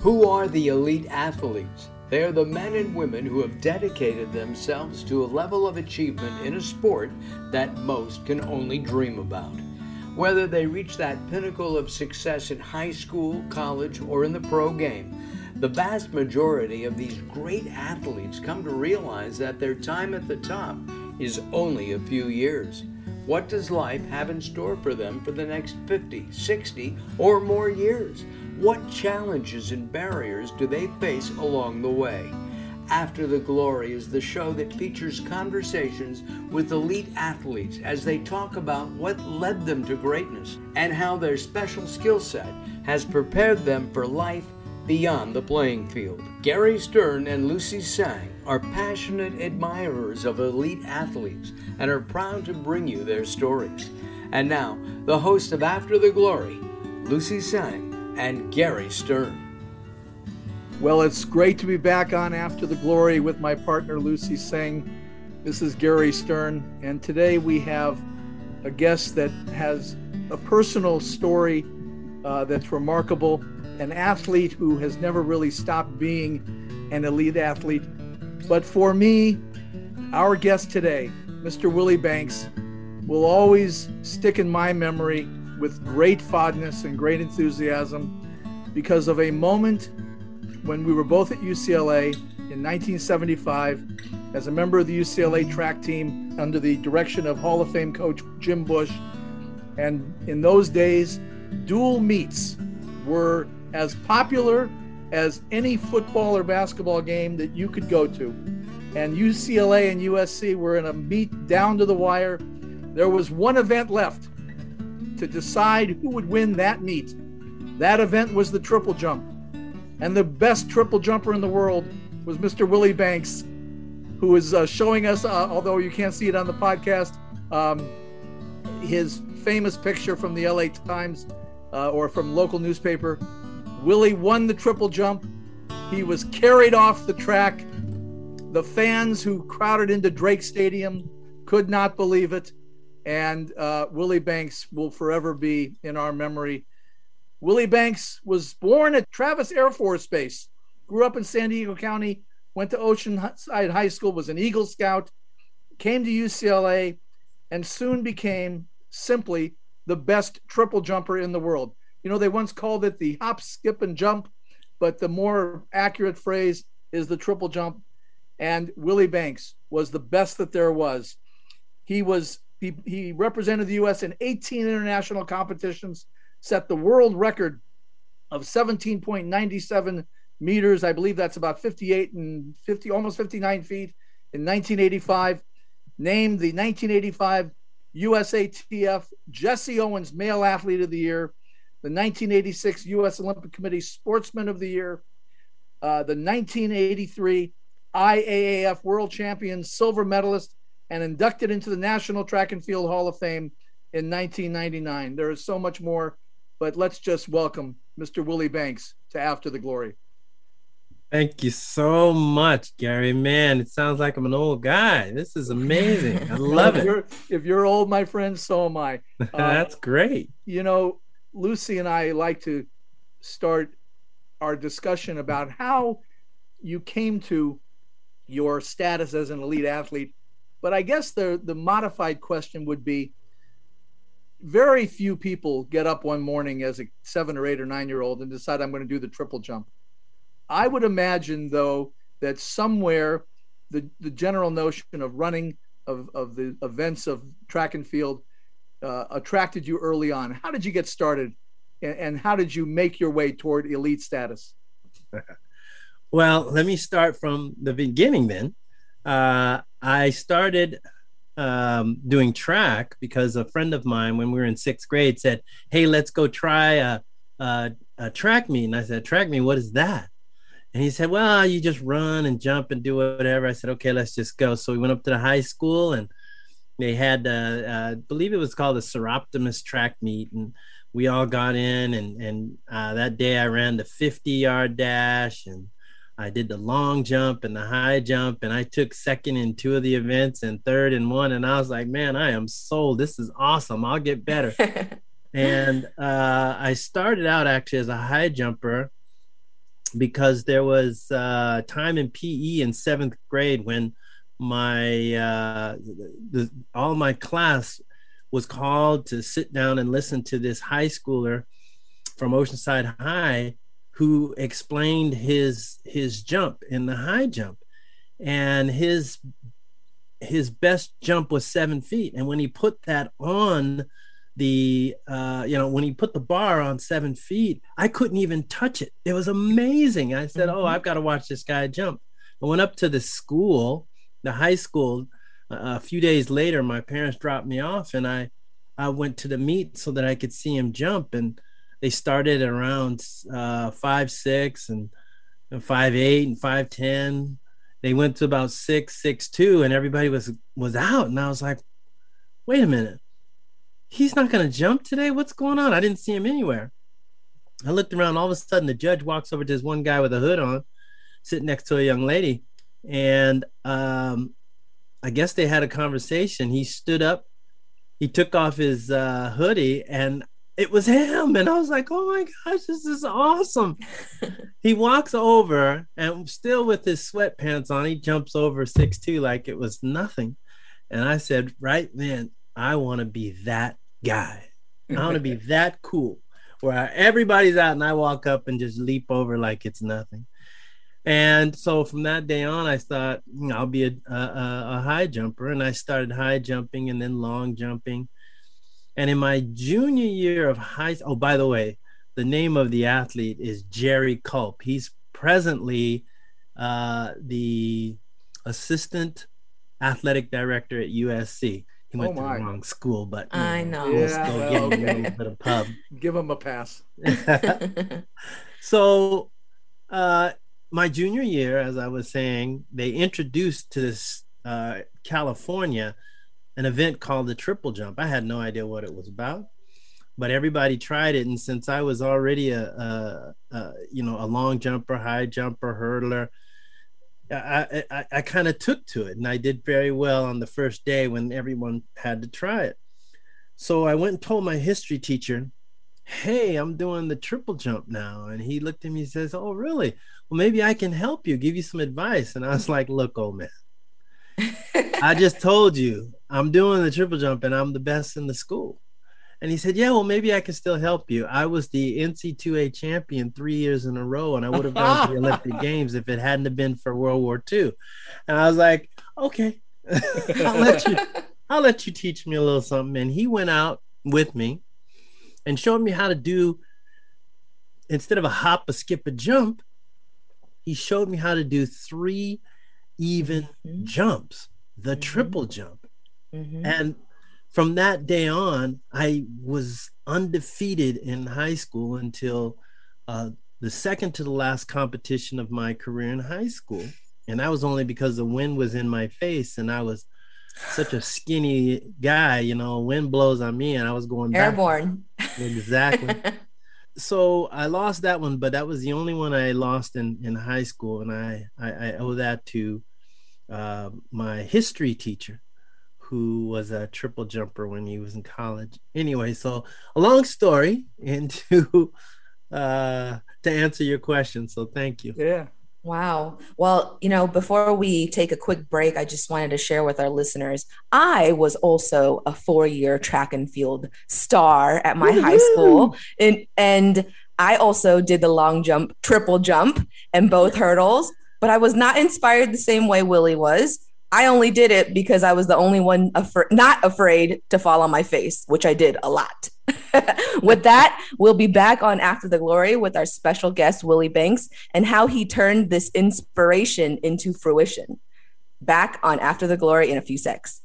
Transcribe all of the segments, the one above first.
Who are the elite athletes? They are the men and women who have dedicated themselves to a level of achievement in a sport that most can only dream about. Whether they reach that pinnacle of success in high school, college, or in the pro game, the vast majority of these great athletes come to realize that their time at the top is only a few years. What does life have in store for them for the next 50, 60, or more years? What challenges and barriers do they face along the way? After the Glory is the show that features conversations with elite athletes as they talk about what led them to greatness and how their special skill set has prepared them for life beyond the playing field. Gary Stern and Lucy Sang are passionate admirers of elite athletes and are proud to bring you their stories. And now, the host of After the Glory, Lucy Sang and Gary Stern. Well, it's great to be back on After the Glory with my partner, Lucy Sang. This is Gary Stern, and today we have a guest that has a personal story uh, that's remarkable an athlete who has never really stopped being an elite athlete. But for me, our guest today, Mr. Willie Banks, will always stick in my memory with great fondness and great enthusiasm because of a moment when we were both at UCLA in 1975 as a member of the UCLA track team under the direction of Hall of Fame coach Jim Bush. And in those days, dual meets were as popular as any football or basketball game that you could go to. And UCLA and USC were in a meet down to the wire. There was one event left to decide who would win that meet. That event was the triple jump. And the best triple jumper in the world was Mr. Willie Banks, who is uh, showing us, uh, although you can't see it on the podcast, um, his famous picture from the LA Times uh, or from local newspaper Willie won the triple jump. He was carried off the track. The fans who crowded into Drake Stadium could not believe it. And uh, Willie Banks will forever be in our memory. Willie Banks was born at Travis Air Force Base, grew up in San Diego County, went to Oceanside High School, was an Eagle Scout, came to UCLA, and soon became simply the best triple jumper in the world. You know, they once called it the hop, skip, and jump, but the more accurate phrase is the triple jump. And Willie Banks was the best that there was. He was he, he represented the U.S. in 18 international competitions, set the world record of 17.97 meters. I believe that's about 58 and 50, almost 59 feet in 1985. Named the 1985 USATF Jesse Owens Male Athlete of the Year the 1986 U.S. Olympic Committee Sportsman of the Year, uh, the 1983 IAAF World Champion silver medalist, and inducted into the National Track and Field Hall of Fame in 1999. There is so much more, but let's just welcome Mr. Willie Banks to After the Glory. Thank you so much, Gary. Man, it sounds like I'm an old guy. This is amazing. I love if it. You're, if you're old, my friend, so am I. Uh, That's great. You know, Lucy and I like to start our discussion about how you came to your status as an elite athlete. But I guess the, the modified question would be very few people get up one morning as a seven or eight or nine year old and decide I'm going to do the triple jump. I would imagine, though, that somewhere the, the general notion of running, of, of the events of track and field, uh, attracted you early on? How did you get started, and, and how did you make your way toward elite status? well, let me start from the beginning. Then uh, I started um, doing track because a friend of mine, when we were in sixth grade, said, "Hey, let's go try a, a, a track meet." And I said, "Track meet? What is that?" And he said, "Well, you just run and jump and do whatever." I said, "Okay, let's just go." So we went up to the high school and they had uh, uh, I believe it was called the Soroptimist track meet, and we all got in. And and uh, that day I ran the 50 yard dash, and I did the long jump and the high jump, and I took second in two of the events and third in one. And I was like, man, I am sold. This is awesome. I'll get better. and uh, I started out actually as a high jumper. because there was uh, time in PE in seventh grade when my uh, the, all my class was called to sit down and listen to this high schooler from Oceanside High who explained his his jump in the high jump. And his his best jump was seven feet. And when he put that on the uh, you know when he put the bar on seven feet i couldn't even touch it. It was amazing. I said oh, mm-hmm. oh i've got to watch this guy jump. I went up to the school the high school uh, a few days later my parents dropped me off and i i went to the meet so that i could see him jump. And they started around uh, five six and, and five eight and five ten. They went to about six six two and everybody was was out. And i was like wait a minute. He's not going to jump today? What's going on? I didn't see him anywhere. I looked around. All of a sudden the judge walks over to this one guy with a hood on sitting next to a young lady. And um, i guess they had a conversation. He stood up. He took off his uh, hoodie and it was him. And i was like oh my gosh this is awesome. He walks over and still with his sweatpants on he jumps over six two like it was nothing. And i said right then i want to be that guy. I want to be that cool where everybody's out and i walk up and just leap over like it's nothing. And so from that day on i thought hmm, i'll be a, a, a high jumper. And i started high jumping and then long jumping and in my junior year of high oh, by the way, the name of the athlete is Jerry Culp. He's presently uh, the assistant athletic director at USC. He went oh to the wrong school, but I know. We'll yeah, well, okay. a bit of pub. Give him a pass. so, uh, my junior year, as I was saying, they introduced to this uh, California an event called the triple jump. I had no idea what it was about, but everybody tried it. And since I was already a, a, a you know a long jumper, high jumper, hurdler, I I, I kind of took to it, and I did very well on the first day when everyone had to try it. So I went and told my history teacher, "Hey, I'm doing the triple jump now," and he looked at me and says, "Oh, really? Well, maybe I can help you, give you some advice." And I was like, "Look, old man." I just told you I'm doing the triple jump and I'm the best in the school. And he said, Yeah, well, maybe I can still help you. I was the NCAA champion three years in a row, and I would have gone to the Olympic Games if it hadn't have been for World War II. And I was like, Okay, I'll let you I'll let you teach me a little something. And he went out with me and showed me how to do instead of a hop, a skip, a jump, he showed me how to do three even mm-hmm. jumps, the mm-hmm. triple jump. Mm-hmm. And from that day on, I was undefeated in high school until uh, the second to the last competition of my career in high school. And that was only because the wind was in my face and I was such a skinny guy, you know, wind blows on me and I was going airborne. Exactly. so I lost that one, but that was the only one I lost in, in high school. And I, I, I owe that to uh, my history teacher who was a triple jumper when he was in college. Anyway, so a long story into uh, to answer your question. So thank you. Yeah. Wow. Well, you know, before we take a quick break, I just wanted to share with our listeners I was also a four year track and field star at my Woo-hoo! high school. And, and I also did the long jump, triple jump, and both hurdles but I was not inspired the same way Willie was. I only did it because I was the only one not afraid to fall on my face, which I did a lot. with that, we'll be back on After the Glory with our special guest, Willie Banks, and how he turned this inspiration into fruition. Back on After the Glory in a few secs.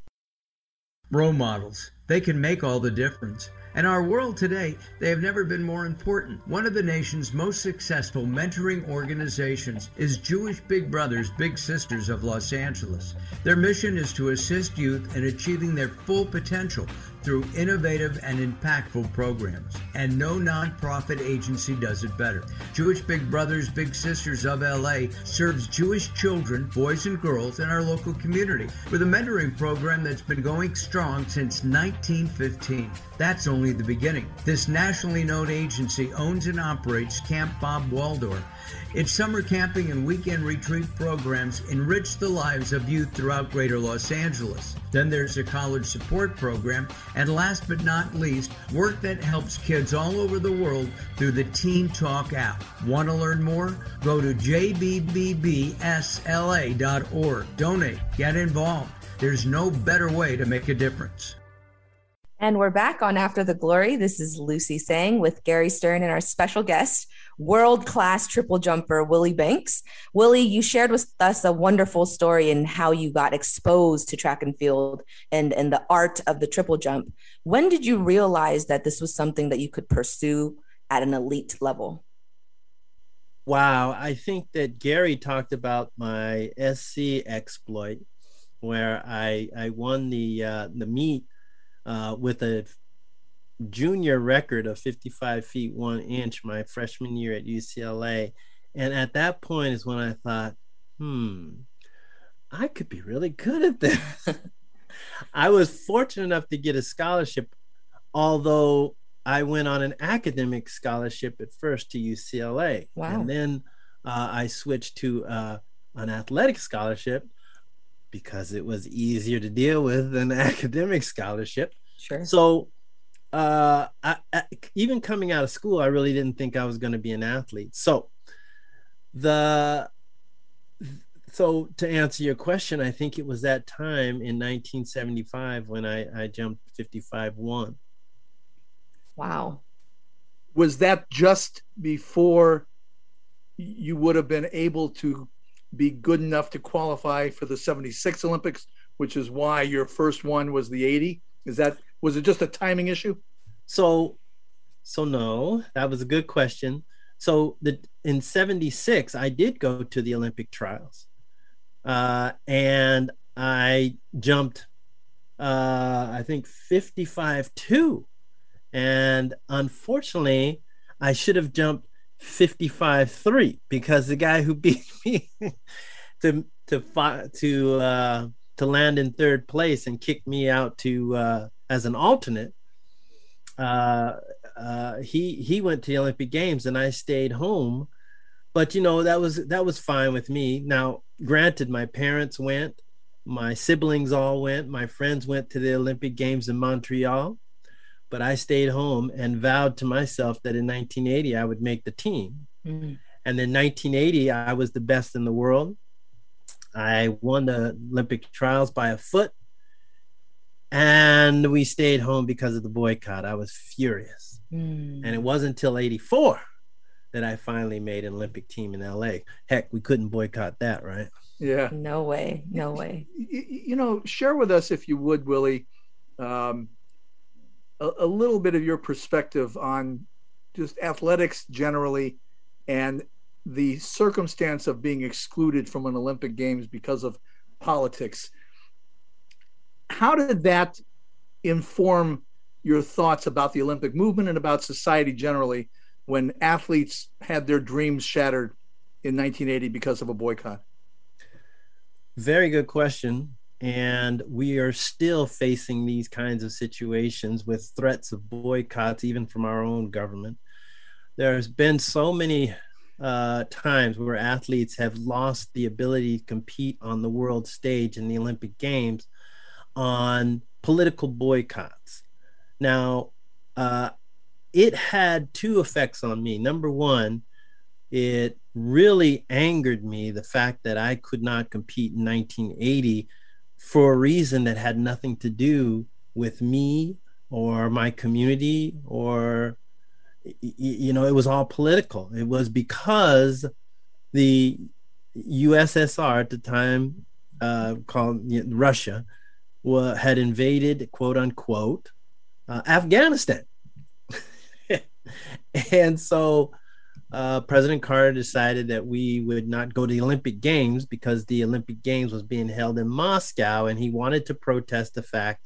Role models, they can make all the difference. In our world today, they have never been more important. One of the nation's most successful mentoring organizations is Jewish Big Brothers Big Sisters of Los Angeles. Their mission is to assist youth in achieving their full potential through innovative and impactful programs. And no nonprofit agency does it better. Jewish Big Brothers Big Sisters of LA serves Jewish children, boys and girls in our local community with a mentoring program that's been going strong since 1915. That's only the beginning. This nationally known agency owns and operates Camp Bob Waldorf. Its summer camping and weekend retreat programs enrich the lives of youth throughout greater Los Angeles. Then there's a college support program, and last but not least, work that helps kids all over the world through the Teen Talk app. Want to learn more? Go to jbbbsla.org. Donate, get involved. There's no better way to make a difference. And we're back on After the Glory. This is Lucy Tseng with Gary Stern and our special guest, world class triple jumper Willie Banks. Willie, you shared with us a wonderful story in how you got exposed to track and field and, and the art of the triple jump. When did you realize that this was something that you could pursue at an elite level? Wow, I think that Gary talked about my SC exploit, where I I won the uh, the meet uh, with a junior record of 55 feet one inch my freshman year at UCLA. And at that point is when I thought, hmm, I could be really good at this. I was fortunate enough to get a scholarship, although I went on an academic scholarship at first to UCLA. Wow. And then uh, I switched to uh, an athletic scholarship because it was easier to deal with than academic scholarship. Sure. So uh, I, I, even coming out of school, I really didn't think I was going to be an athlete. So the so to answer your question, I think it was that time in 1975 when I, I jumped 55 one. Wow. Was that just before you would have been able to be good enough to qualify for the 76 Olympics, which is why your first one was the 80? Is that was it just a timing issue? So, so no, that was a good question. So the in '76, I did go to the Olympic trials, uh, and I jumped, uh, I think 55 two, and unfortunately, I should have jumped 55 three because the guy who beat me to to to uh, to land in third place and kick me out to uh, as an alternate. Uh, uh, he he went to the Olympic Games and I stayed home, but you know that was that was fine with me. Now, granted, my parents went, my siblings all went, my friends went to the Olympic Games in Montreal, but I stayed home and vowed to myself that in 1980 I would make the team. Mm-hmm. And in 1980 I was the best in the world. I won the Olympic trials by a foot. And we stayed home because of the boycott. I was furious. Mm. And it wasn't until 84 that I finally made an Olympic team in LA. Heck, we couldn't boycott that, right? Yeah. No way. No way. You, you know, share with us, if you would, Willie, um, a, a little bit of your perspective on just athletics generally and the circumstance of being excluded from an Olympic Games because of politics. How did that inform your thoughts about the Olympic movement and about society generally when athletes had their dreams shattered in 1980 because of a boycott? Very good question. And we are still facing these kinds of situations with threats of boycotts, even from our own government. There's been so many uh, times where athletes have lost the ability to compete on the world stage in the Olympic Games on political boycotts. Now, uh, it had two effects on me. Number one, it really angered me the fact that I could not compete in 1980 for a reason that had nothing to do with me or my community or you know, it was all political. It was because the USSR at the time, uh, called Russia, had invaded, quote unquote, uh, Afghanistan. and so uh, President Carter decided that we would not go to the Olympic Games because the Olympic Games was being held in Moscow, and he wanted to protest the fact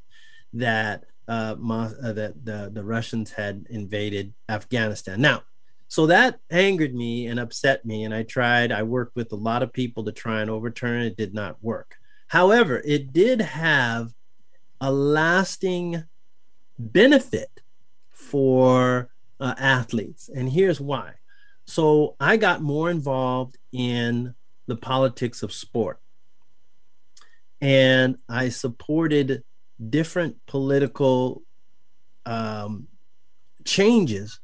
that uh, uh, that the, the Russians had invaded Afghanistan. Now, so that angered me and upset me. And I tried, I worked with a lot of people to try and overturn it. It did not work. However, it did have a lasting benefit for uh, athletes. And here's why. So I got more involved in the politics of sport. And I supported different political um, changes.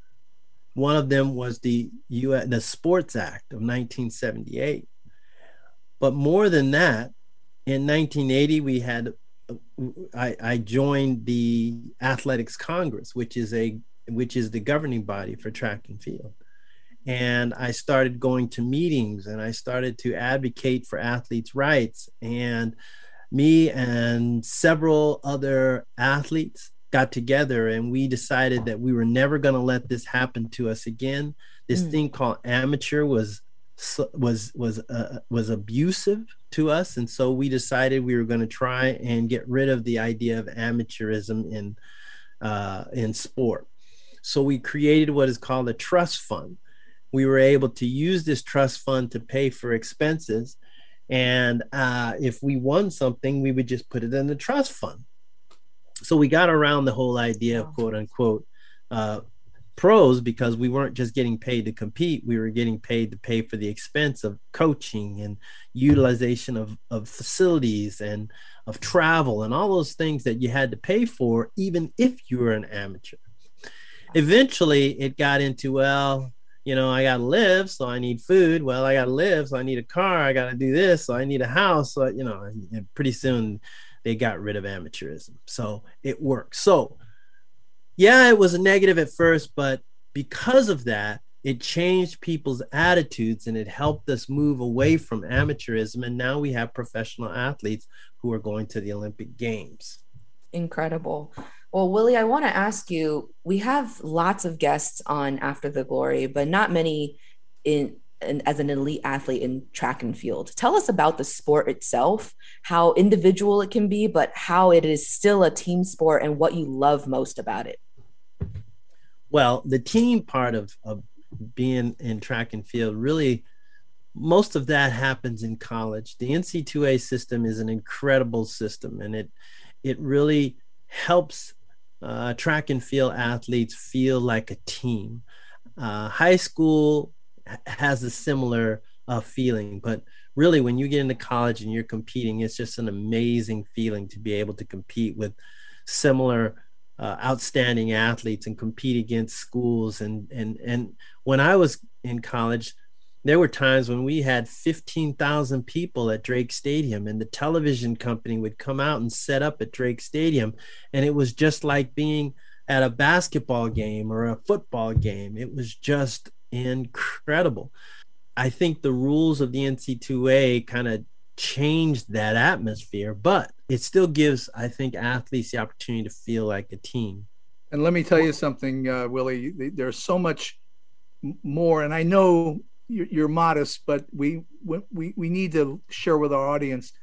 One of them was the US, the Sports Act of 1978. But more than that, in 1980 we had I, I joined the Athletics Congress, which is a which is the governing body for track and field. And I started going to meetings and I started to advocate for athletes' rights. And me and several other athletes got together and we decided that we were never going to let this happen to us again. This mm. thing called amateur was was was uh, was abusive to us, and so we decided we were going to try and get rid of the idea of amateurism in uh, in sport. So we created what is called a trust fund. We were able to use this trust fund to pay for expenses, and uh, if we won something, we would just put it in the trust fund. So we got around the whole idea of quote unquote uh, pros because we weren't just getting paid to compete. We were getting paid to pay for the expense of coaching and utilization of, of facilities and of travel and all those things that you had to pay for even if you were an amateur. Eventually it got into well you know i gotta live so i need food well i gotta live so i need a car i gotta do this so i need a house so you know pretty soon they got rid of amateurism so it worked so yeah, it was a negative at first, but because of that, it changed people's attitudes and it helped us move away from amateurism. And now we have professional athletes who are going to the Olympic Games. Incredible. Well, Willie, I want to ask you we have lots of guests on After the Glory, but not many in as an elite athlete in track and field. Tell us about the sport itself, how individual it can be, but how it is still a team sport and what you love most about it. Well, the team part of, of being in track and field really most of that happens in college. The NCAA system is an incredible system and it it really helps uh, track and field athletes feel like a team. Uh, high school has a similar uh, feeling, but really when you get into college and you're competing, it's just an amazing feeling to be able to compete with similar uh, outstanding athletes and compete against schools and and and when I was in college there were times when we had 15,000 people at Drake Stadium and the television company would come out and set up at Drake Stadium and it was just like being at a basketball game or a football game it was just incredible I think the rules of the NCAA kind of changed that atmosphere, but it still gives, I think, athletes the opportunity to feel like a team. And let me tell you something, uh, Willie. There's so much more, and I know you're modest, but we we we need to share with our audience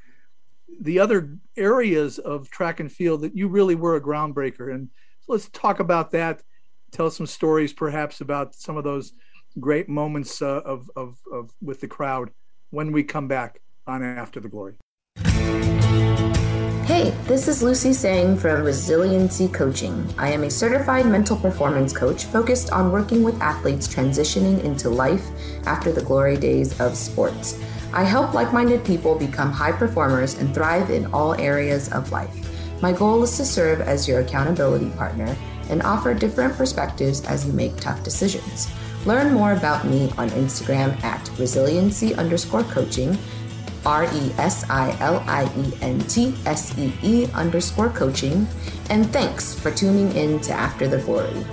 the other areas of track and field that you really were a groundbreaker. And so let's talk about that. Tell some stories, perhaps, about some of those great moments uh, of, of of with the crowd when we come back on After the Glory. Hey, this is Lucy Sang from Resiliency Coaching. I am a certified mental performance coach focused on working with athletes transitioning into life after the glory days of sports. I help like minded people become high performers and thrive in all areas of life. My goal is to serve as your accountability partner and offer different perspectives as you make tough decisions. Learn more about me on Instagram at resiliency underscore coaching R E S I L I E N T S E E underscore coaching. And thanks for tuning in to After the Glory.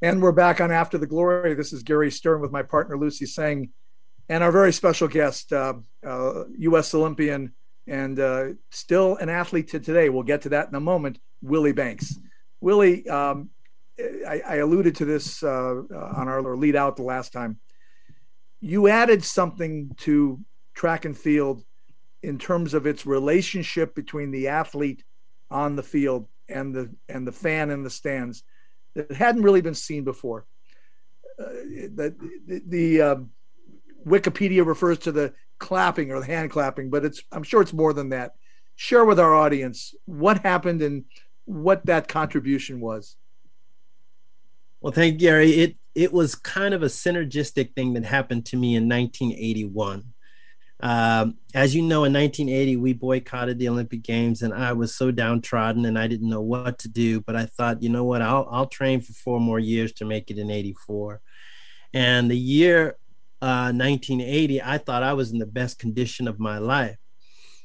And we're back on After the Glory. This is Gary Stern with my partner Lucy Sang, and our very special guest, uh, uh, U.S. Olympian and uh, still an athlete to today. We'll get to that in a moment. Willie Banks. Willie, um, I, I, alluded to this uh, on our lead out the last time. You added something to track and field in terms of its relationship between the athlete on the field and the and the fan in the stands that hadn't really been seen before. Uh, the the, the um, Wikipedia refers to the clapping or the hand clapping, but it's I'm sure it's more than that. Share with our audience what happened and what that contribution was. Well, thank you, Gary. It it was kind of a synergistic thing that happened to me in 1981. Um, as you know, in 1980, we boycotted the Olympic Games, and I was so downtrodden, and I didn't know what to do. But I thought, you know what? I'll I'll train for four more years to make it in '84. And the year uh, 1980, I thought I was in the best condition of my life.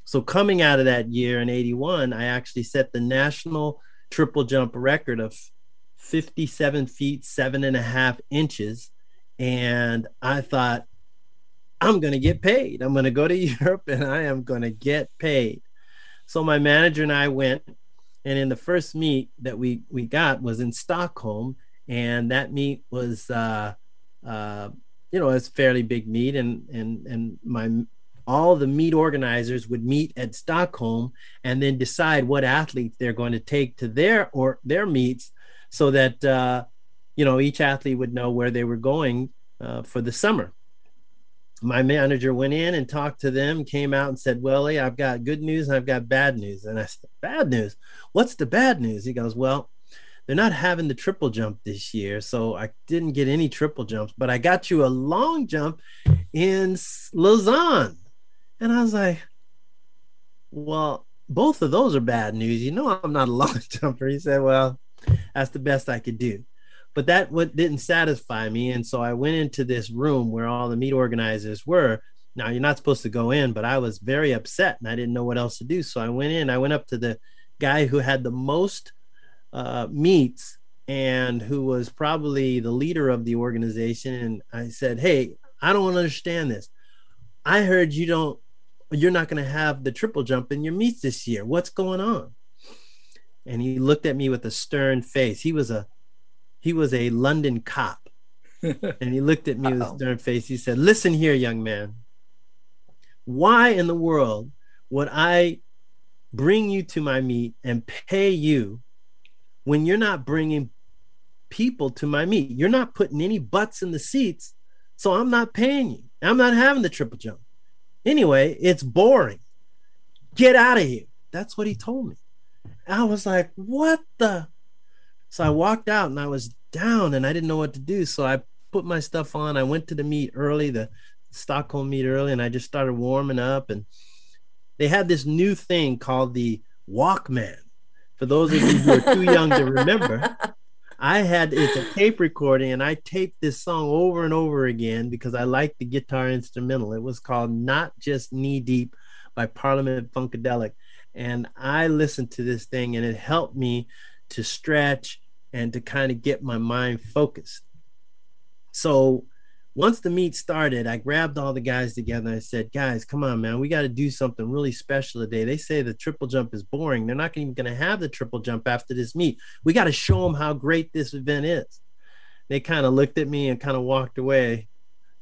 So coming out of that year in '81, I actually set the national triple jump record of 57 feet seven and a half inches, and I thought I'm going to get paid. I'm going to go to Europe and I am going to get paid. So my manager and I went, and in the first meet that we we got was in Stockholm, and that meet was uh, uh, you know it's fairly big meet, and and and my all the meet organizers would meet at Stockholm and then decide what athletes they're going to take to their or their meets, so that uh, you know each athlete would know where they were going uh, for the summer my manager went in and talked to them, came out and said, Well, I've got good news and I've got bad news. And I said, Bad news? What's the bad news? He goes, Well, they're not having the triple jump this year. So I didn't get any triple jumps, but I got you a long jump in Lausanne. And I was like, Well, both of those are bad news. You know, I'm not a long jumper. He said, Well, that's the best I could do but that what didn't satisfy me. And so i went into this room where all the meet organizers were. Now you're not supposed to go in but i was very upset and i didn't know what else to do. So i went in i went up to the guy who had the most uh, meets and who was probably the leader of the organization. And i said hey i don't understand this. I heard you don't you're not going to have the triple jump in your meets this year. What's going on? And he looked at me with a stern face. He was a he was a London cop. and he looked at me Uh-oh. with a stern face. He said, Listen here, young man. Why in the world would I bring you to my meet and pay you when you're not bringing people to my meet? You're not putting any butts in the seats, so I'm not paying you. I'm not having the triple jump. Anyway, it's boring. Get out of here. That's what he told me. I was like, What the? So I walked out and I was down and I didn't know what to do. So I put my stuff on. I went to the meet early, the Stockholm meet early, and I just started warming up. And they had this new thing called the Walkman. For those of you who are too young to remember, I had it's a tape recording and I taped this song over and over again because I liked the guitar instrumental. It was called Not Just Knee Deep by Parliament Funkadelic. And I listened to this thing and it helped me to stretch and to kind of get my mind focused. So once the meet started, I grabbed all the guys together. I said, guys, come on, man, we got to do something really special today. They say the triple jump is boring. They're not even going to have the triple jump after this meet. We got to show them how great this event is. They kind of looked at me and kind of walked away,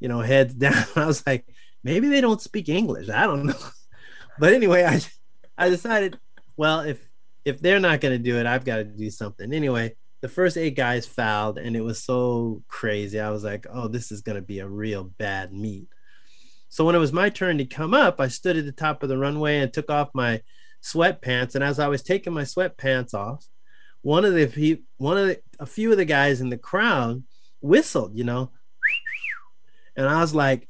you know, heads down. I was like, maybe they don't speak English. I don't know. But anyway, I I decided, well, if if they're not going to do it, I've got to do something. Anyway, the first eight guys fouled, and it was so crazy. I was like, oh, this is going to be a real bad meet. So when it was my turn to come up, I stood at the top of the runway and took off my sweatpants. And as I was taking my sweatpants off, one of the one of the a few of the guys in the crowd whistled, you know, and I was like,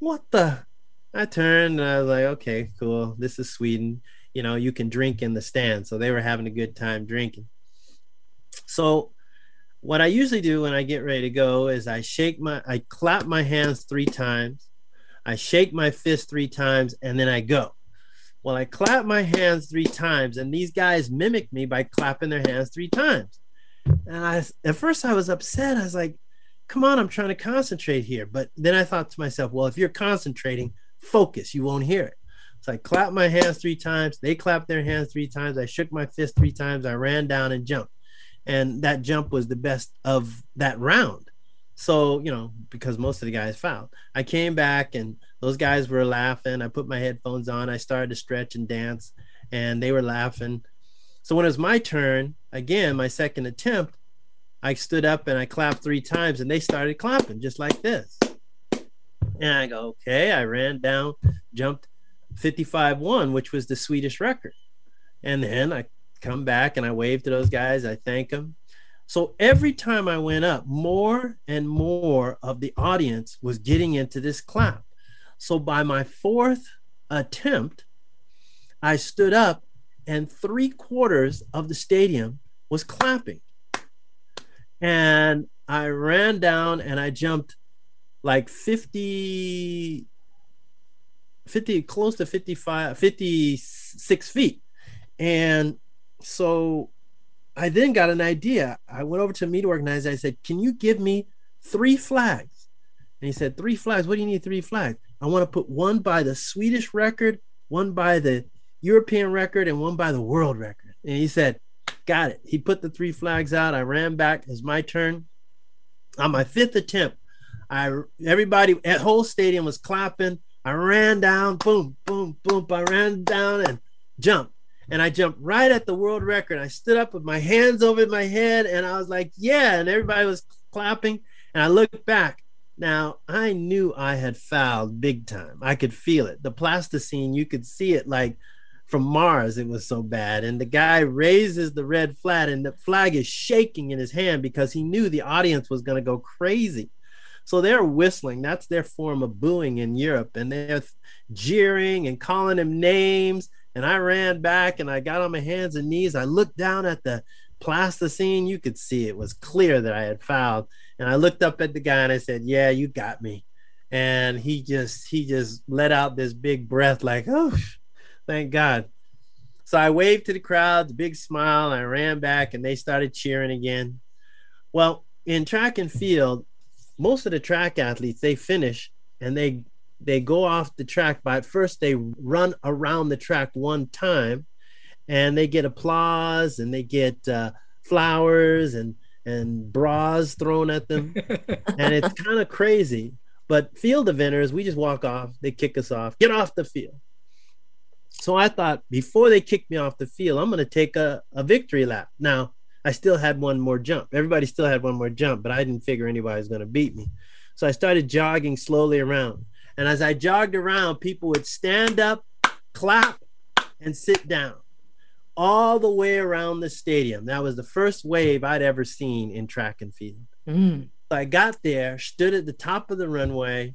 "What the?" I turned and I was like, "Okay, cool. This is Sweden you know, you can drink in the stand. So they were having a good time drinking. So what I usually do when I get ready to go is I shake my, I clap my hands three times, I shake my fist three times, and then I go. Well, I clap my hands three times, and these guys mimic me by clapping their hands three times. And I, at first, I was upset. I was like, come on, I'm trying to concentrate here. But then I thought to myself, well, if you're concentrating, focus, you won't hear it. So I clapped my hands three times. They clapped their hands three times. I shook my fist three times. I ran down and jumped. And that jump was the best of that round. So, you know, because most of the guys fouled. I came back and those guys were laughing. I put my headphones on. I started to stretch and dance and they were laughing. So when it was my turn, again, my second attempt, I stood up and I clapped three times and they started clapping just like this. And I go, okay. I ran down, jumped 55 1, which was the Swedish record. And then I come back and I wave to those guys. I thank them. So every time I went up, more and more of the audience was getting into this clap. So by my fourth attempt, I stood up and three quarters of the stadium was clapping. And I ran down and I jumped like 50, 50 close to 55, 56 feet. And so I then got an idea. I went over to meet organizer. I said, Can you give me three flags? And he said, Three flags. What do you need three flags? I want to put one by the Swedish record, one by the European record, and one by the world record. And he said, Got it. He put the three flags out. I ran back. It's my turn. On my fifth attempt, I everybody at whole stadium was clapping. I ran down, boom, boom, boom. I ran down and jumped and I jumped right at the world record. I stood up with my hands over my head and I was like, yeah. And everybody was clapping. And I looked back. Now I knew I had fouled big time. I could feel it. The plasticine, you could see it like from Mars. It was so bad. And the guy raises the red flag and the flag is shaking in his hand because he knew the audience was going to go crazy. So they're whistling. That's their form of booing in Europe. And they're jeering and calling him names and I ran back and I got on my hands and knees. I looked down at the plasticine. You could see it was clear that I had fouled. And I looked up at the guy and I said, Yeah, you got me. And he just he just let out this big breath, like, oh, thank God. So I waved to the crowd, the big smile, I ran back and they started cheering again. Well, in track and field, most of the track athletes they finish and they they go off the track but first they run around the track one time and they get applause and they get uh, flowers and and bras thrown at them. And it's kind of crazy but field eventers we just walk off they kick us off get off the field. So i thought before they kick me off the field i'm going to take a, a victory lap. Now i still had one more jump. Everybody still had one more jump but i didn't figure anybody was going to beat me. So i started jogging slowly around and as I jogged around, people would stand up, clap, and sit down all the way around the stadium. That was the first wave I'd ever seen in track and field. Mm. So I got there, stood at the top of the runway,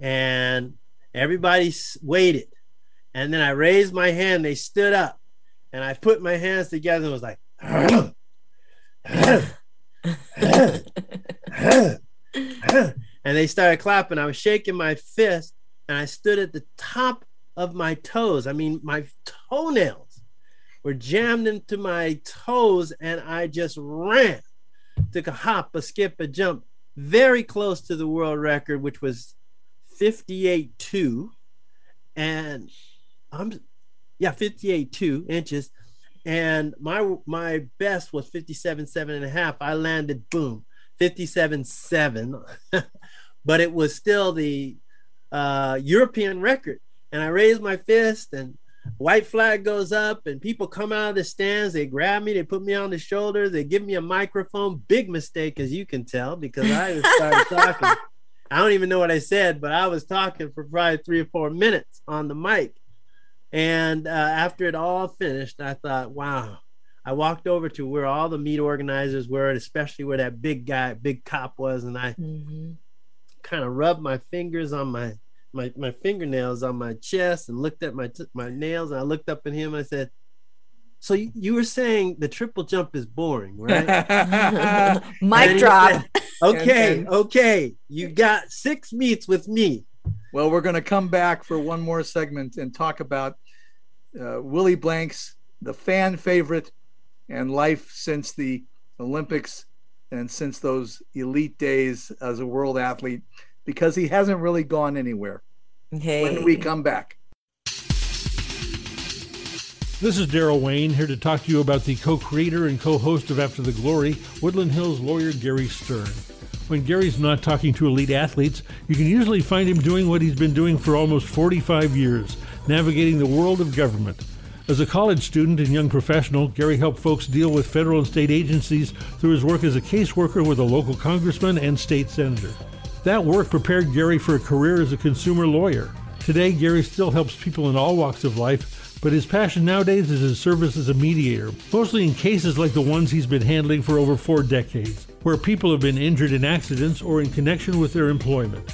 and everybody waited. And then I raised my hand, they stood up, and I put my hands together and was like, and they started clapping. I was shaking my fist and I stood at the top of my toes. I mean, my toenails were jammed into my toes and I just ran. Took a hop, a skip, a jump, very close to the world record, which was 58.2. And I'm, yeah, 58.2 inches. And my my best was 57, seven and a half. I landed, boom, 57 7, but it was still the uh, European record. And I raised my fist, and white flag goes up, and people come out of the stands. They grab me, they put me on the shoulder, they give me a microphone. Big mistake, as you can tell, because I started talking. I don't even know what I said, but I was talking for probably three or four minutes on the mic. And uh, after it all finished, I thought, wow, I walked over to where all the meet organizers were, and especially where that big guy, big cop was, and I mm-hmm. kind of rubbed my fingers on my my my fingernails on my chest and looked at my t- my nails, and I looked up at him and I said, "So you, you were saying the triple jump is boring, right?" Mic drop. Said, okay, okay, you got six meets with me. Well, we're going to come back for one more segment and talk about uh, Willie Banks, the fan favorite and life since the Olympics and since those elite days as a world athlete because he hasn't really gone anywhere. Hey. When we come back. This is Daryl Wayne here to talk to you about the co creator and co host of After the Glory, Woodland Hills lawyer Gary Stern. When Gary's not talking to elite athletes, you can usually find him doing what he's been doing for almost 45 years navigating the world of government As a college student and young professional, Gary helped folks deal with federal and state agencies through his work as a caseworker with a local congressman and state senator. That work prepared Gary for a career as a consumer lawyer. Today, Gary still helps people in all walks of life, but his passion nowadays is his service as a mediator, mostly in cases like the ones he's been handling for over four decades, where people have been injured in accidents or in connection with their employment.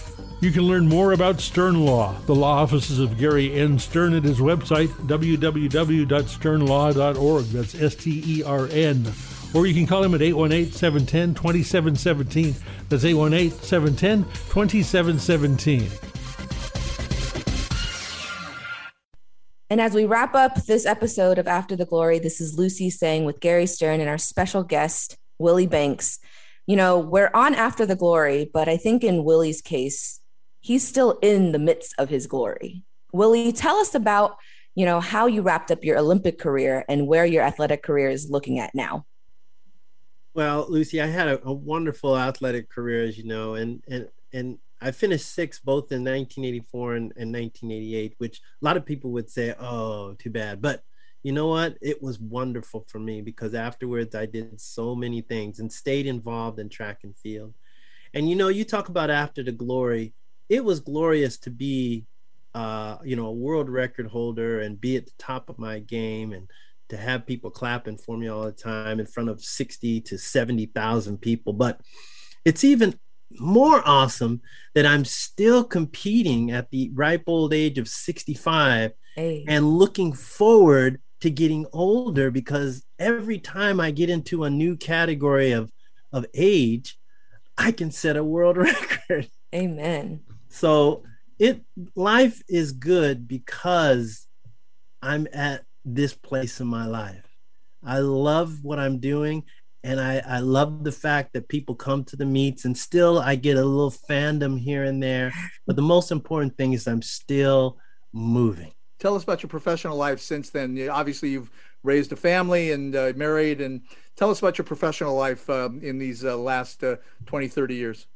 You can learn more about Stern Law, the law offices of Gary N. Stern at his website, www.sternlaw.org. That's S T E R N. Or you can call him at 818 710 2717. That's 818 710 2717. And as we wrap up this episode of After the Glory, this is Lucy saying with Gary Stern and our special guest, Willie Banks. You know, we're on After the Glory, but I think in Willie's case, he's still in the midst of his glory. Willie, tell us about, you know, how you wrapped up your Olympic career and where your athletic career is looking at now. Well, Lucy, I had a, a wonderful athletic career, as you know, and and and I finished sixth both in 1984 and, and 1988, which a lot of people would say, "Oh, too bad," but you know what? It was wonderful for me because afterwards I did so many things and stayed involved in track and field. And you know, you talk about after the glory it was glorious to be uh, you know a world record holder and be at the top of my game and to have people clapping for me all the time in front of 60 to 70,000 people but it's even more awesome that I'm still competing at the ripe old age of 65 hey. and looking forward to getting older because every time I get into a new category of of age I can set a world record. Amen. So it life is good because I'm at this place in my life. I love what I'm doing and I, I love the fact that people come to the meets and still I get a little fandom here and there. But the most important thing is I'm still moving. Tell us about your professional life since then. Obviously, you've raised a family and uh, married. And tell us about your professional life um, in these uh, last uh, 20, 30 years.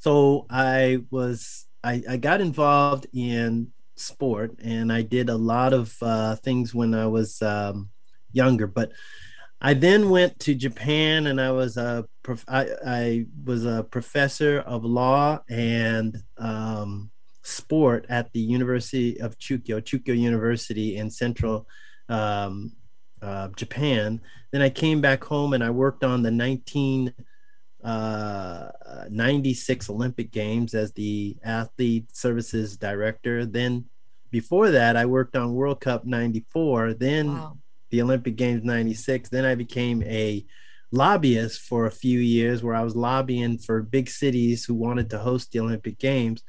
So I was I, I got involved in sport and I did a lot of uh, things when I was um, younger, but I then went to Japan and I was a prof- I, I was a professor of law and um, sport at the University of Chukyo, Chukyo University in central um, uh, Japan. Then I came back home and I worked on the 19 uh, 96 Olympic Games as the athlete services director. Then before that, I worked on World Cup 94, then wow. the Olympic Games 96. Then I became a lobbyist for a few years where I was lobbying for big cities who wanted to host the Olympic Games.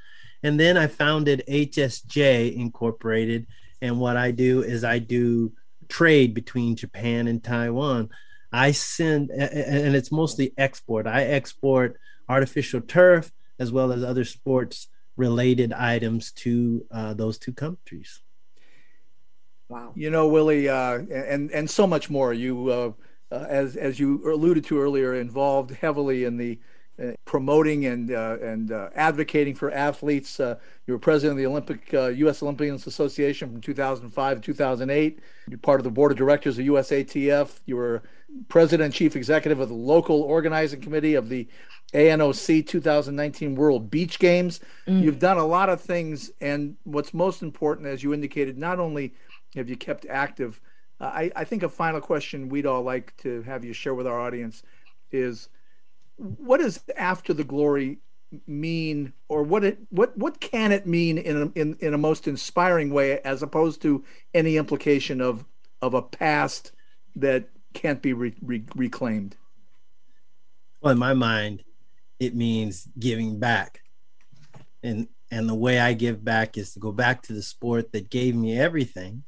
And then I founded HSJ Incorporated. And what I do is I do trade between Japan and Taiwan. I send, and it's mostly export. I export artificial turf as well as other sports related items to uh, those two countries. Wow. You know, Willie, uh, and and so much more. You, uh, uh as as you alluded to earlier, involved heavily in the uh, promoting and uh, and advocating for athletes. you were president of the Olympic U.S. Olympians Association from 2005 to 2008. You're part of the board of directors of USATF. You were president and chief executive of the local organizing committee of the ANOC 2019 World Beach Games. Mm. You've done a lot of things, and what's most important, as you indicated, not only have you kept active. Uh, I, I think a final question we'd all like to have you share with our audience is what does after the glory mean or what it what what can it mean in a, in in a most inspiring way as opposed to any implication of of a past that can't be re- re- reclaimed? Well, in my mind, it means giving back, and and the way I give back is to go back to the sport that gave me everything,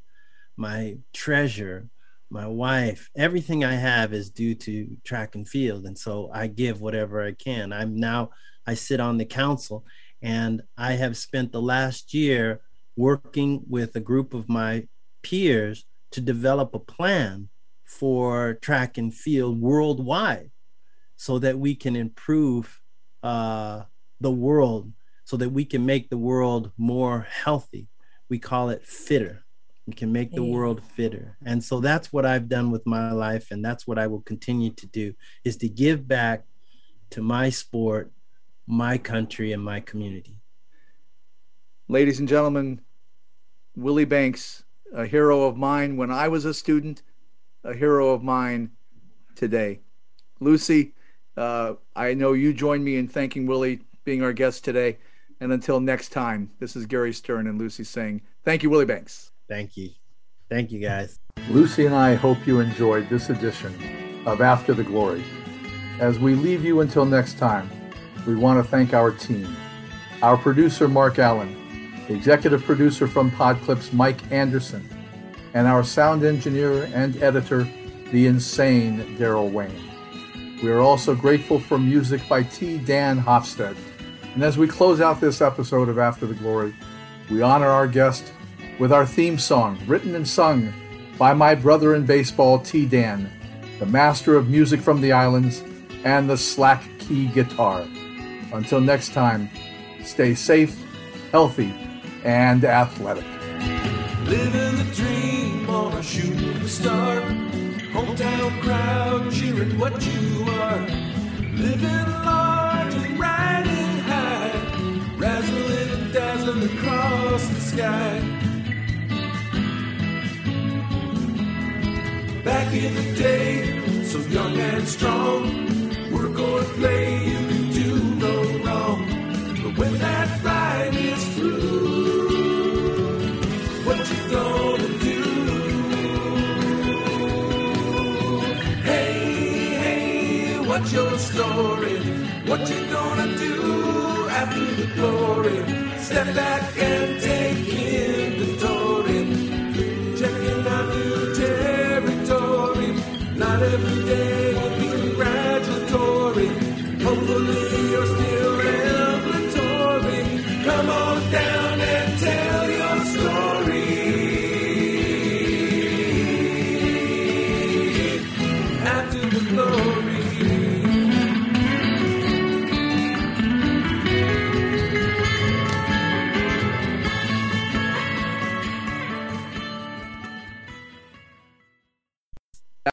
my treasure, my wife, everything I have is due to track and field, and so I give whatever I can. I'm now I sit on the council, and I have spent the last year working with a group of my peers to develop a plan for track and field worldwide so that we can improve uh, the world, so that we can make the world more healthy. We call it fitter. We can make the world fitter. And so that's what I've done with my life and that's what I will continue to do is to give back to my sport, my country and my community. Ladies and gentlemen, Willie Banks, a hero of mine when I was a student, a hero of mine today. Lucy, uh, I know you join me in thanking Willie being our guest today. And until next time, this is Gary Stern and Lucy saying, Thank you, Willie Banks. Thank you. Thank you, guys. Lucy and I hope you enjoyed this edition of After the Glory. As we leave you until next time, we want to thank our team, our producer, Mark Allen, the executive producer from Podclips, Mike Anderson, and our sound engineer and editor, the insane Daryl Wayne. We are also grateful for music by T. Dan Hofstad. And as we close out this episode of After the Glory, we honor our guest with our theme song, written and sung by my brother in baseball, T. Dan, the master of music from the islands and the slack key guitar. Until next time, stay safe, healthy, and athletic. Living the dream on a shooting star Hometown crowd cheering what you are. Living large and riding high. Razzling and dazzling across the sky. Back in the day, so young and strong. Work or play, your story? What you gonna do after the glory? Step back and take inventory. Checking out new territory. Not every day will be congratulatory. Hopefully you're still.